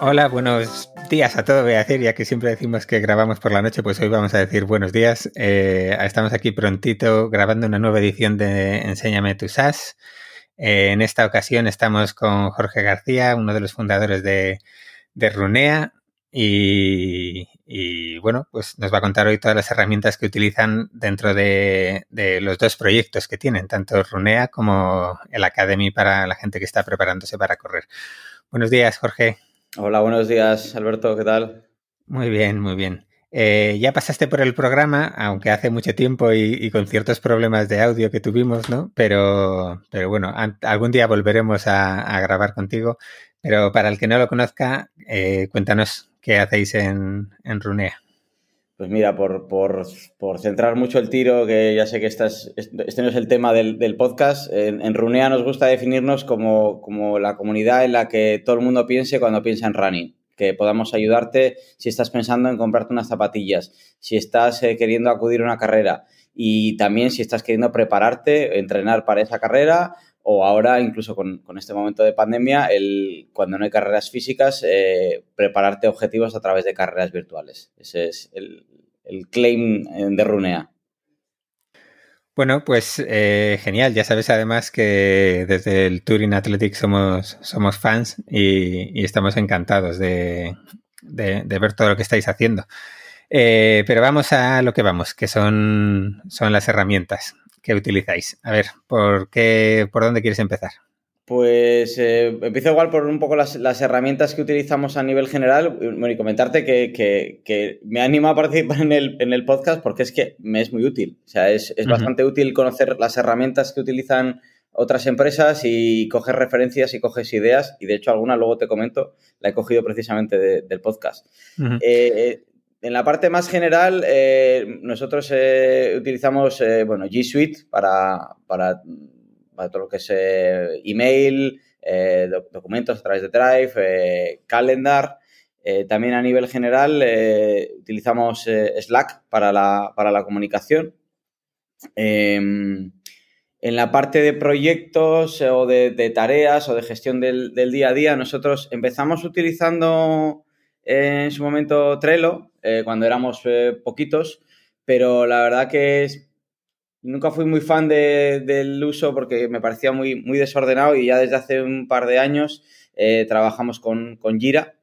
Hola, buenos días a todos, voy a decir, ya que siempre decimos que grabamos por la noche, pues hoy vamos a decir buenos días. Eh, estamos aquí prontito grabando una nueva edición de Enséñame tu SAS. Eh, en esta ocasión estamos con Jorge García, uno de los fundadores de, Runea, y, bueno, pues nos va a contar hoy todas las herramientas que utilizan dentro de, de, los dos proyectos que tienen, tanto Runea como el Academy para la gente que está preparándose para correr. Buenos días, Jorge. Hola, buenos días, Alberto, ¿qué tal? Muy bien, muy bien. Eh, ya pasaste por el programa, aunque hace mucho tiempo y, con ciertos problemas de audio que tuvimos, ¿no? Pero, pero bueno, algún día volveremos a, grabar contigo. Pero para el que no lo conozca, eh, cuéntanos qué hacéis en, en Runea. Pues mira, por, centrar mucho el tiro, que ya sé que este no es el tema del, podcast, en, Runea nos gusta definirnos como, la comunidad en la que todo el mundo piense cuando piensa en running. Que podamos ayudarte si estás pensando en comprarte unas zapatillas, si estás eh, queriendo acudir a una carrera y también si estás queriendo prepararte, entrenar para esa carrera o ahora incluso con, este momento de pandemia, el, cuando no hay carreras físicas, eh, prepararte objetivos a través de carreras virtuales. Ese es el, claim eh, de Runea. Bueno, pues eh, genial. Ya sabes además que desde el Touring Athletics somos, somos fans y, estamos encantados de, ver todo lo que estáis haciendo. pero vamos a lo que vamos, que son, son las herramientas que utilizáis. A ver, ¿por, qué, por dónde quieres empezar? Pues eh, empiezo igual por un poco las, herramientas que utilizamos a nivel general bueno, y comentarte que, me anima a participar en el, podcast porque es que me es muy útil. O sea, es, bastante útil conocer las herramientas que utilizan otras empresas y coger referencias y coges ideas. Y de hecho, alguna luego te comento, la he cogido precisamente del podcast en la parte más general, eh, nosotros eh, utilizamos eh, bueno, G Suite para, para, todo lo que es email, documentos a través de Drive, Calendar. también a nivel general utilizamos Slack para la, para la comunicación. Em, en la parte de proyectos o de, tareas o de gestión del, del, día a día, nosotros empezamos utilizando en su momento Trello, eh, cuando éramos eh, poquitos, pero la verdad que nunca fui muy fan del uso porque me parecía muy, muy desordenado y ya desde hace un par de años eh, trabajamos con, con Jira.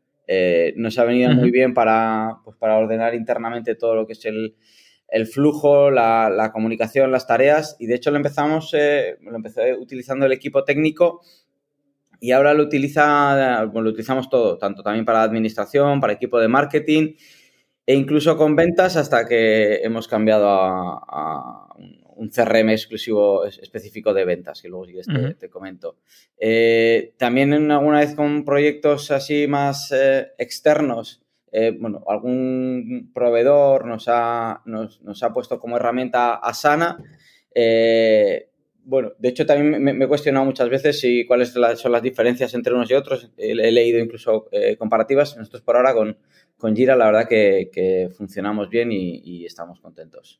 nos ha venido muy bien para, pues, para ordenar internamente todo lo que es el, flujo, la, comunicación, las tareas y de hecho lo empezamos, lo empecé utilizando el equipo técnico y ahora lo utiliza, lo utilizamos todo, tanto también para administración, para equipo de marketing e incluso con ventas hasta que hemos cambiado a, un CRM exclusivo específico de ventas, que luego te, comento. Eh, también alguna vez con proyectos así más eh, externos, eh, bueno, algún proveedor nos ha, nos, ha puesto como herramienta Asana. Bueno, de hecho también me, he cuestionado muchas veces si cuáles son las diferencias entre unos y otros. He, leído incluso comparativas. Nosotros por ahora con, con Gira la verdad que, funcionamos bien y, estamos contentos.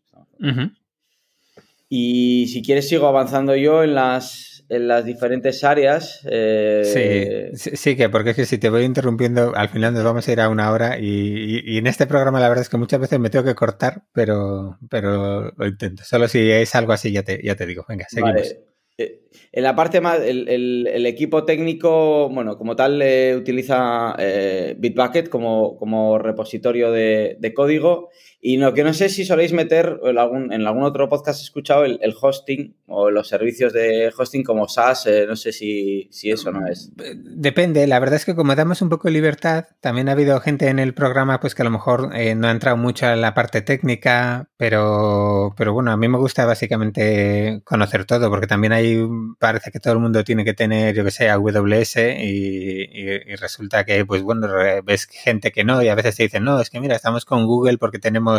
Y si quieres sigo avanzando yo en las, en las diferentes áreas. Eh, sí, sí, que porque es que si te voy interrumpiendo, al final nos vamos a ir a una hora y, en este programa la verdad es que muchas veces me tengo que cortar, pero, pero lo intento. Solo si es algo así ya te, ya te digo. Venga, seguimos. Eh, en la parte más, el, equipo técnico, bueno, como tal, utiliza eh, Bitbucket como, como repositorio de, código. Y lo que no sé si soléis meter, en algún, en algún otro podcast he escuchado el, hosting o los servicios de hosting como SaaS, eh, no sé si, eso no es. Depende, la verdad es que como damos un poco de libertad, también ha habido gente en el programa pues que a lo mejor no ha entrado mucho en la parte técnica, pero, pero bueno, a mí me gusta básicamente conocer todo, porque también hay parece que todo el mundo tiene que tener, yo que sé, AWS y, y, resulta que, pues bueno, ves gente que no y a veces te dicen, no, es que mira, estamos con Google porque tenemos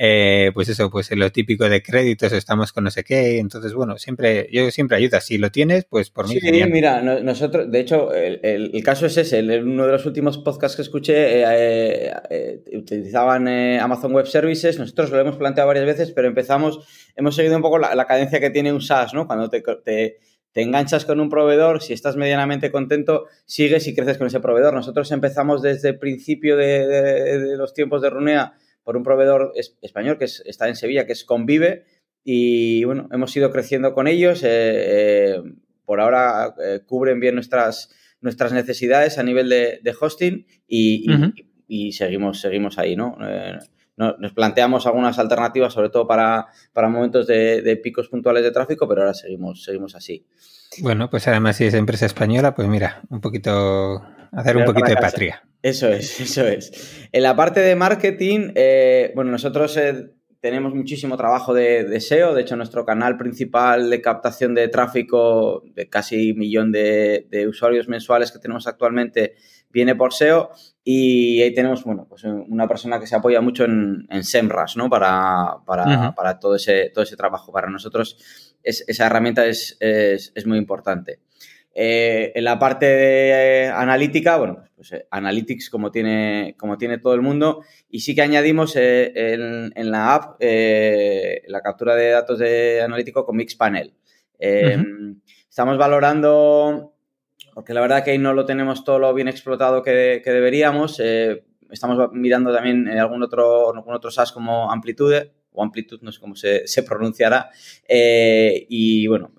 eh, pues eso, pues lo típico de créditos, estamos con no sé qué, entonces bueno, siempre, yo siempre ayuda, si lo tienes, pues por mí. Sí, mira, nosotros, de hecho, el, caso es ese, en uno de los últimos podcasts que escuché eh, eh, utilizaban Amazon Web Services, nosotros lo hemos planteado varias veces, pero empezamos, hemos seguido un poco la, cadencia que tiene un SaaS, ¿no? Cuando te, te te enganchas con un proveedor, si estás medianamente contento, sigues y creces con ese proveedor. Nosotros empezamos desde el principio de, los tiempos de Runea por un proveedor español que está en Sevilla, que es Convive, y bueno, hemos ido creciendo con ellos. Eh, eh, por ahora eh, cubren bien nuestras, nuestras necesidades a nivel de, hosting y, seguimos, seguimos ahí, ¿no? Nos planteamos algunas alternativas, sobre todo para, momentos de, picos puntuales de tráfico, pero ahora seguimos, seguimos así. Bueno, pues además si es empresa española, pues mira, un poquito, hacer un poquito de patria. Eso es, eso es. En la parte de marketing, eh, bueno, nosotros eh, tenemos muchísimo trabajo de, SEO. De hecho, nuestro canal principal de captación de tráfico de casi un millón de, usuarios mensuales que tenemos actualmente viene por SEO. Y ahí tenemos, bueno, pues una persona que se apoya mucho en, en SEMRAS, ¿no? Para, para, todo, ese, todo ese trabajo. Para nosotros esa herramienta es, es muy importante. Eh, en la parte de eh, analítica, bueno, pues eh, Analytics como tiene, como tiene todo el mundo. Y sí que añadimos en, la app la captura de datos de analítico con Mixpanel. Estamos valorando, porque la verdad que ahí no lo tenemos todo lo bien explotado que, deberíamos. estamos mirando también en algún otro, algún otro SaaS como Amplitude, o Amplitude, no sé cómo se, se pronunciará. y bueno,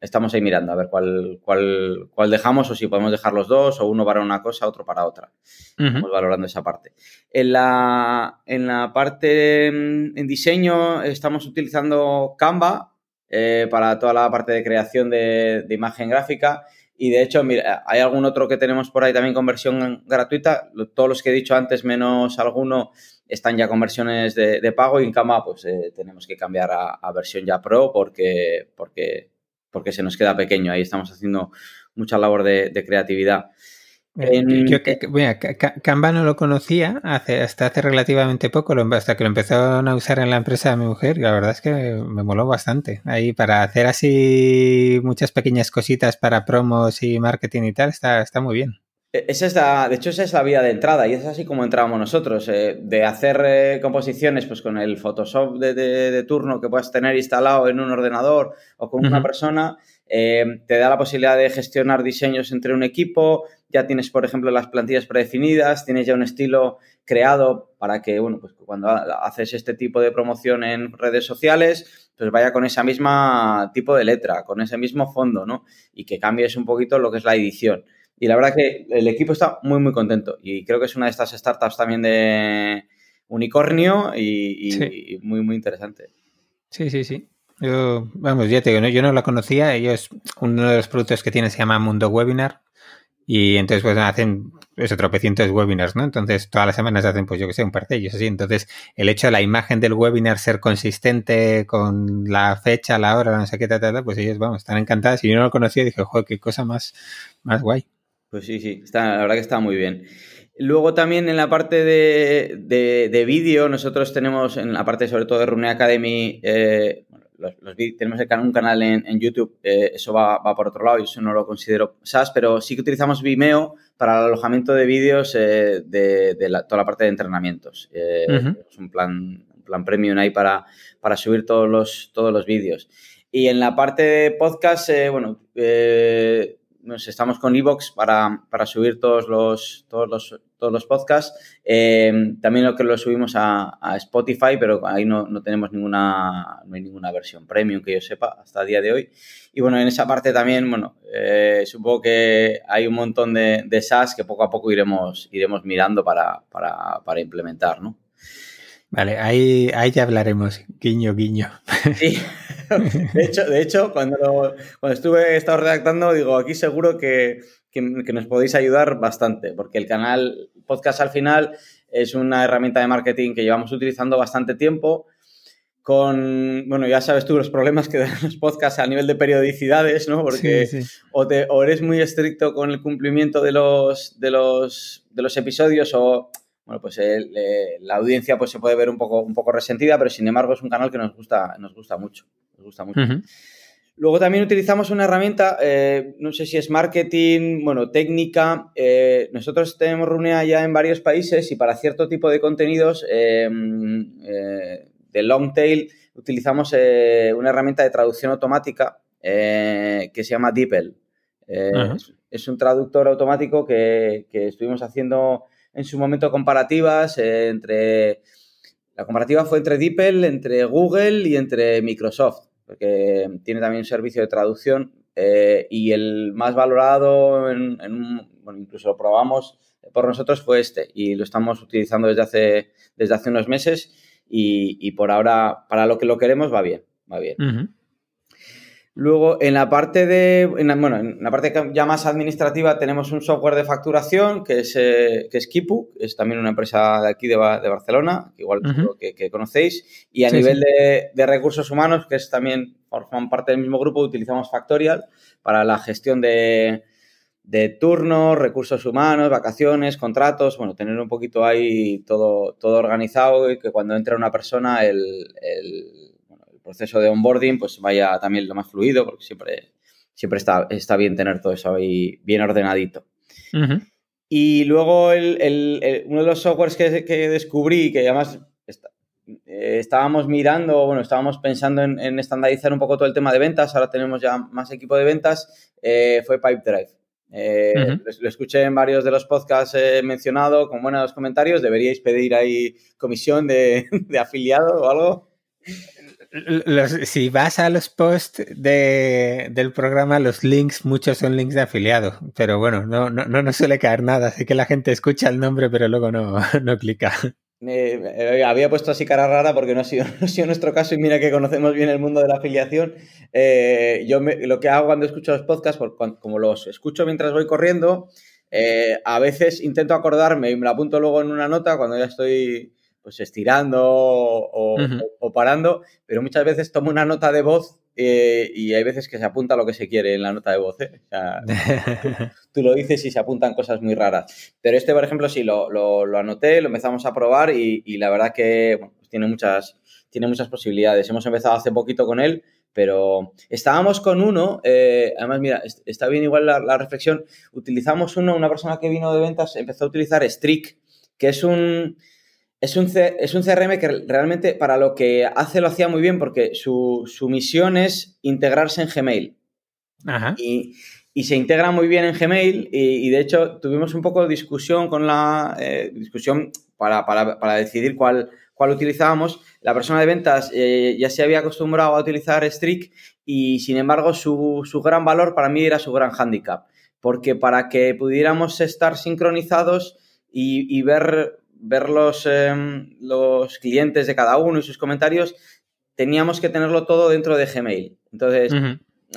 estamos ahí mirando a ver cuál, cuál, cuál, dejamos o si podemos dejar los dos o uno para una cosa, otro para otra. Estamos valorando esa parte. En la, en la parte mm, en diseño estamos utilizando Canva eh, para toda la parte de creación de, imagen gráfica. Y de hecho, mira, hay algún otro que tenemos por ahí también con versión gratuita. Todos los que he dicho antes, menos alguno, están ya con versiones de, pago y en Canva pues eh, tenemos que cambiar a, versión ya pro porque, porque porque se nos queda pequeño. Ahí estamos haciendo mucha labor de, creatividad. Yo, Canva no lo conocía hace, hasta hace relativamente poco, hasta que lo empezaron a usar en la empresa de mi mujer y la verdad es que me moló bastante. Ahí para hacer así muchas pequeñas cositas para promos y marketing y tal, está, está muy bien. E, esa es de hecho, esa es la vía de entrada y es así como entrábamos nosotros, eh, de hacer eh, composiciones pues con el Photoshop de, turno que puedas tener instalado en un ordenador o con una persona, eh, te da la posibilidad de gestionar diseños entre un equipo, ya tienes, por ejemplo, las plantillas predefinidas, tienes ya un estilo creado para que, bueno, pues cuando haces este tipo de promoción en redes sociales, pues vaya con esa misma tipo de letra, con ese mismo fondo, ¿no? Y que cambies un poquito lo que es la edición. Y la verdad que el equipo está muy, muy contento. Y creo que es una de estas startups también de unicornio y, muy, muy interesante. Sí, sí, sí. Yo, vamos, ya te digo, yo no la conocía. Ellos, uno de los productos que tienen se llama Mundo Webinar. Y entonces, pues hacen eso, tropecientos webinars, ¿no? Entonces, todas las semanas hacen, pues yo que sé, un par de así. Entonces, el hecho de la imagen del webinar ser consistente con la fecha, la hora, no sé qué, tal, tal, pues ellos, vamos, están encantados. Y yo no lo conocía y dije, joder, qué cosa más, más guay. Pues sí, sí, está, la verdad que está muy bien. Luego también en la parte de, vídeo, nosotros tenemos en la parte sobre todo de Rune Academy, eh, tenemos un canal en, YouTube, eh, eso va, por otro lado y eso no lo considero SaaS, pero sí que utilizamos Vimeo para el alojamiento de vídeos eh, de, toda la parte de entrenamientos. Es un plan, plan premium ahí para, para subir todos los, todos los vídeos. Y en la parte de podcast, bueno, estamos con Evox para, para, subir todos los, todos los, todos los podcasts. Eh, también lo que lo subimos a, Spotify, pero ahí no, no, tenemos ninguna, no hay ninguna versión premium que yo sepa hasta el día de hoy. Y bueno, en esa parte también, bueno, eh, supongo que hay un montón de, de SaaS que poco a poco iremos, iremos mirando para, para, para implementar, ¿no? Vale, ahí, ahí ya hablaremos, guiño, guiño. Sí, de hecho, de hecho cuando, cuando estuve estado redactando, digo, aquí seguro que, que, nos podéis ayudar bastante, porque el canal podcast al final es una herramienta de marketing que llevamos utilizando bastante tiempo con, bueno, ya sabes tú los problemas que dan los podcasts a nivel de periodicidades, ¿no? Porque O, te, o, eres muy estricto con el cumplimiento de los, de los, de los episodios o bueno, pues la audiencia pues se puede ver un poco, un poco resentida, pero sin embargo es un canal que nos gusta, nos gusta mucho. Nos gusta mucho. Luego también utilizamos una herramienta, eh, no sé si es marketing, bueno, técnica. Eh, nosotros tenemos reunida ya en varios países y para cierto tipo de contenidos eh, de long tail utilizamos una herramienta de traducción automática que se llama DeepL. Es, un traductor automático que, que, estuvimos haciendo en su momento comparativas entre... La comparativa fue entre DeepL, entre Google y entre Microsoft porque tiene también un servicio de traducción eh, y el más valorado, en, bueno, incluso lo probamos por nosotros, fue este y lo estamos utilizando desde hace, desde hace unos meses y, por ahora, para lo que lo queremos, va bien, va bien. Luego, en la parte de, bueno, en la parte ya más administrativa tenemos un software de facturación que es, eh, que es Kipu, es también una empresa de aquí de, Barcelona, igual que, conocéis. Y a nivel De, recursos humanos, que es también, forman parte del mismo grupo, utilizamos Factorial para la gestión de, turnos, recursos humanos, vacaciones, contratos, bueno, tener un poquito ahí todo, todo organizado y que cuando entra una persona el proceso de onboarding pues vaya también lo más fluido, porque siempre, siempre está, está bien tener todo eso ahí bien ordenadito. Y luego el, uno de los softwares que, que descubrí, que además eh, estábamos mirando, bueno, estábamos pensando en, estandarizar un poco todo el tema de ventas, ahora tenemos ya más equipo de ventas, eh, fue Pipedrive. Eh, lo, escuché en varios de los podcasts mencionado con buenos comentarios. ¿Deberíais pedir ahí comisión de, de afiliado o algo? Si vas a los posts del programa, los links, muchos son links de afiliado, pero bueno, no, no, no nos suele caer nada, así que la gente escucha el nombre, pero luego no, no clica. había puesto así cara rara porque no ha, sido, no ha sido nuestro caso y mira que conocemos bien el mundo de la afiliación. Eh, yo lo que hago cuando escucho los podcasts, como los escucho mientras voy corriendo, eh, a veces intento acordarme y me lo apunto luego en una nota cuando ya estoy pues estirando o, parando, pero muchas veces tomo una nota de voz eh, y hay veces que se apunta lo que se quiere en la nota de voz. ¿eh? tú, lo dices y se apuntan cosas muy raras. Pero este, por ejemplo, sí, lo, lo, anoté, lo empezamos a probar y, la verdad que pues tiene, muchas, tiene muchas posibilidades. Hemos empezado hace poquito con él, pero estábamos con uno, eh, además, mira, está bien igual la, la, reflexión, utilizamos uno, una persona que vino de ventas empezó a utilizar Streak, que es un, es un, es un CRM que realmente para lo que hace lo hacía muy bien porque su, misión es integrarse en Gmail. Y, se integra muy bien en Gmail y, de hecho tuvimos un poco de discusión con la eh, discusión para, decidir cuál, cuál utilizábamos. La persona de ventas eh, ya se había acostumbrado a utilizar Streak y sin embargo su, su gran valor para mí era su gran handicap porque para que pudiéramos estar sincronizados y ver ver los, em, los clientes de cada uno y sus comentarios, teníamos que tenerlo todo dentro de Gmail. Entonces,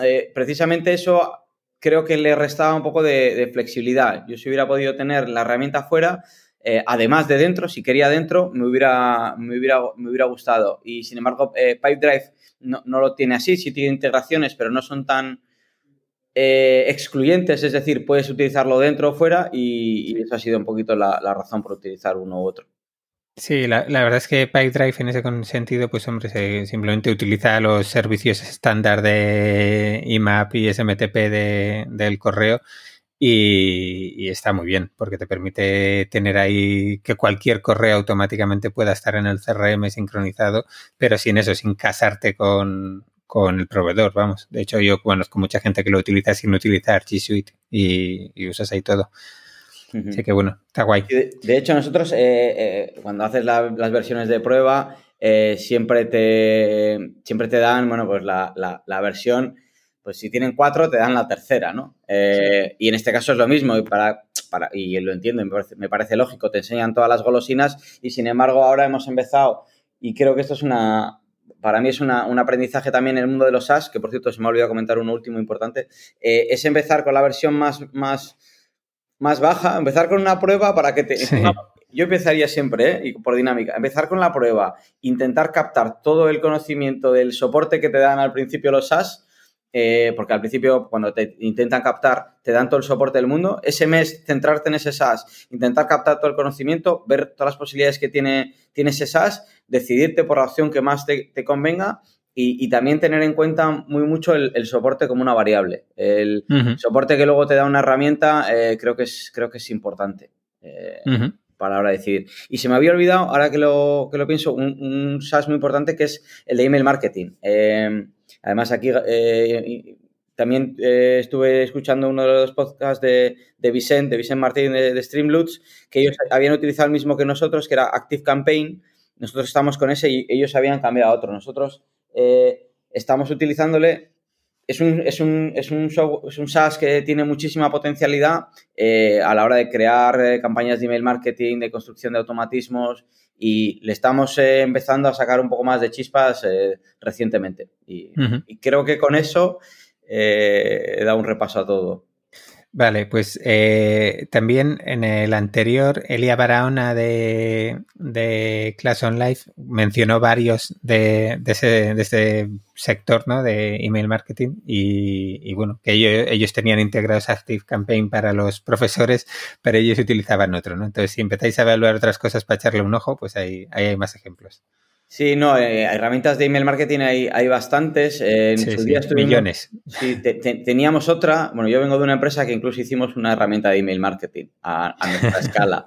eh, precisamente eso creo que le restaba un poco de, flexibilidad. Yo si hubiera podido tener la herramienta fuera, eh, además de dentro, si quería dentro, me hubiera, me hubiera, me hubiera gustado. Y sin embargo, eh, Pipedrive no, no, lo tiene así, sí tiene integraciones, pero no son tan, eh, excluyentes, es decir, puedes utilizarlo dentro o fuera y, eso ha sido un poquito la, razón por utilizar uno u otro. Sí, la, verdad es que Pipedrive en ese sentido, pues hombre, se, simplemente utiliza los servicios estándar de IMAP y SMTP del correo y, está muy bien porque te permite tener ahí que cualquier correo automáticamente pueda estar en el CRM sincronizado, pero sin eso, sin casarte con, con el proveedor, vamos. De hecho, yo conozco mucha gente que lo utiliza sin utilizar G Suite y, usas ahí todo. Así que bueno, está guay. De, hecho, nosotros eh, eh, cuando haces las versiones de prueba, eh, siempre, te, siempre te dan, bueno, pues la, versión, pues si tienen cuatro, te dan la tercera, ¿no? Y en este caso es lo mismo, y para, para, y lo entiendo, me parece, me parece lógico, te enseñan todas las golosinas y sin embargo ahora hemos empezado, y creo que esto es una, para mí es un aprendizaje también en el mundo de los SaaS, que por cierto se me ha olvidado comentar uno último importante, eh, es empezar con la versión más, más, más baja, empezar con una prueba para que te... yo empezaría siempre, ¿eh? y por dinámica, empezar con la prueba, intentar captar todo el conocimiento del soporte que te dan al principio los SaaS eh, porque al principio cuando te intentan captar te dan todo el soporte del mundo. Ese mes centrarte en ese SaaS, intentar captar todo el conocimiento, ver todas las posibilidades que tiene, tiene ese SaaS, decidirte por la opción que más te, convenga y, también tener en cuenta muy mucho el, soporte como una variable. El soporte que luego te da una herramienta eh, creo, que es, creo que es importante. Eh, hora de decidir. Y se me había olvidado, ahora que lo, que lo pienso, un, un SaaS muy importante que es el de email marketing. Además, aquí eh, también eh, estuve escuchando uno de los podcasts de, de Vicente, de Vicente Martín de, de que ellos habían utilizado el mismo que nosotros, que era Active Campaign. Nosotros estamos con ese y ellos habían cambiado a otro. Nosotros eh, estamos utilizándole es un, es, un, es, un es un, SaaS que tiene muchísima potencialidad a la hora de crear campañas de email marketing, de construcción de automatismos y le estamos eh, empezando a sacar un poco más de chispas eh, recientemente. Y, creo que con eso eh, he dado un repaso a todo. Vale, pues eh, también en el anterior, Elia Barahona de, de Class on Life mencionó varios de, de, ese, de ese sector ¿no? de email marketing y, bueno, que ellos, ellos, tenían integrados Active Campaign para los profesores, pero ellos utilizaban otro. ¿no? Entonces, si empezáis a evaluar otras cosas para echarle un ojo, pues ahí, ahí hay más ejemplos. Sí, no, eh, herramientas de email marketing hay, hay bastantes. en sí, su día millones. Sí, teníamos otra. Bueno, yo vengo de una empresa que incluso hicimos una herramienta de email marketing a, nuestra escala.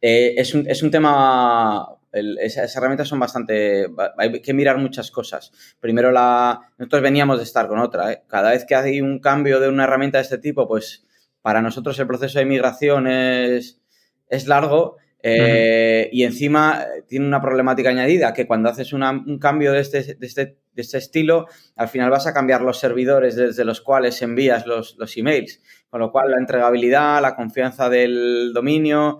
Eh, es, un, es, un, tema. esas herramientas son bastante. Hay que mirar muchas cosas. Primero, la, nosotros veníamos de estar con otra. ¿eh? Cada vez que hay un cambio de una herramienta de este tipo, pues para nosotros el proceso de migración es, es largo eh, y encima eh, tiene una problemática añadida, que cuando haces un cambio de este, de, este, de este, estilo, al final vas a cambiar los servidores desde los cuales envías los, los, emails. Con lo cual, la entregabilidad, la confianza del dominio,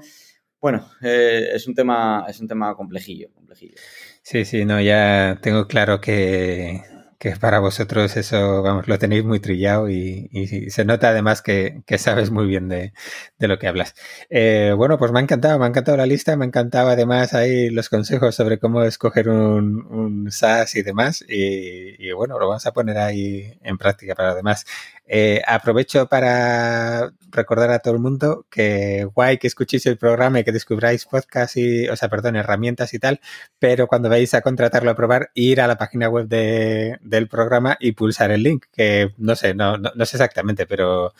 bueno, eh, es, un tema, es un tema complejillo, complejillo. Sí, sí, no, ya tengo claro que que para vosotros eso, vamos, lo tenéis muy trillado y, se nota además que, sabes muy bien de, lo que hablas. Eh, bueno, pues me ha encantado, me ha encantado la lista, me ha encantado además ahí los consejos sobre cómo escoger un, un SAS y demás y, bueno, lo vamos a poner ahí en práctica para lo demás. Eh, aprovecho para recordar a todo el mundo que guay que escuchéis el programa y que descubráis podcast y, o sea, perdón, herramientas y tal, pero cuando vais a contratarlo a probar, ir a la página web de, del programa y pulsar el link, que no sé, no, no, sé exactamente, pero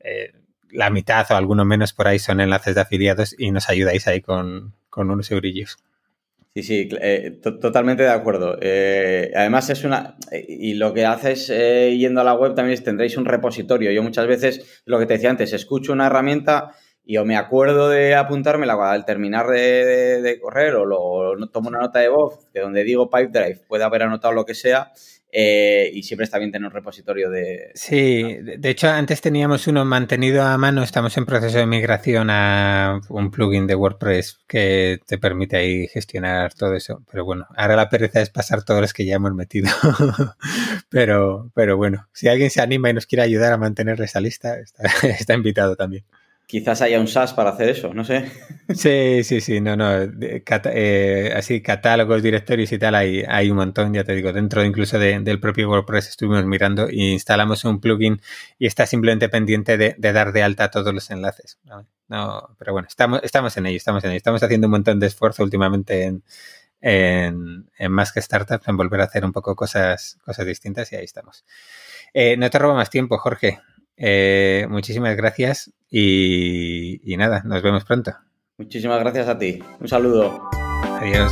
eh, la mitad o alguno menos por ahí son enlaces de afiliados y nos ayudáis ahí con, con unos eurillos. Sí, sí, eh, totalmente de acuerdo. Eh, además es una... Y lo que haces eh, yendo a la web también es tendréis un repositorio. Yo muchas veces, lo que te decía antes, escucho una herramienta y o me acuerdo de apuntármela al terminar de, correr o, lo, tomo una nota de voz de donde digo Pipedrive, puede haber anotado lo que sea eh, y siempre está bien tener un repositorio de... Sí, de hecho antes teníamos uno mantenido a mano, estamos en proceso de migración a un plugin de WordPress que te permite ahí gestionar todo eso. Pero bueno, ahora la pereza es pasar todos los que ya hemos metido. pero, pero bueno, si alguien se anima y nos quiere ayudar a mantener esa lista, está invitado también. Quizás haya un SaaS para hacer eso, no sé. Sí, sí, sí, no, no. Eh, así, catálogos, directorios y tal, hay, hay un montón, ya te digo, dentro incluso del propio WordPress estuvimos mirando e instalamos un plugin y está simplemente pendiente de, dar de alta todos los enlaces. No, pero bueno, estamos, estamos en ello, estamos en ello. Estamos haciendo un montón de esfuerzo últimamente en, en, más que startups, en volver a hacer un poco cosas, cosas distintas y ahí estamos. Eh, no te robo más tiempo, Jorge. Eh, muchísimas gracias y, y nada, nos vemos pronto. Muchísimas gracias a ti. Un saludo. Adiós.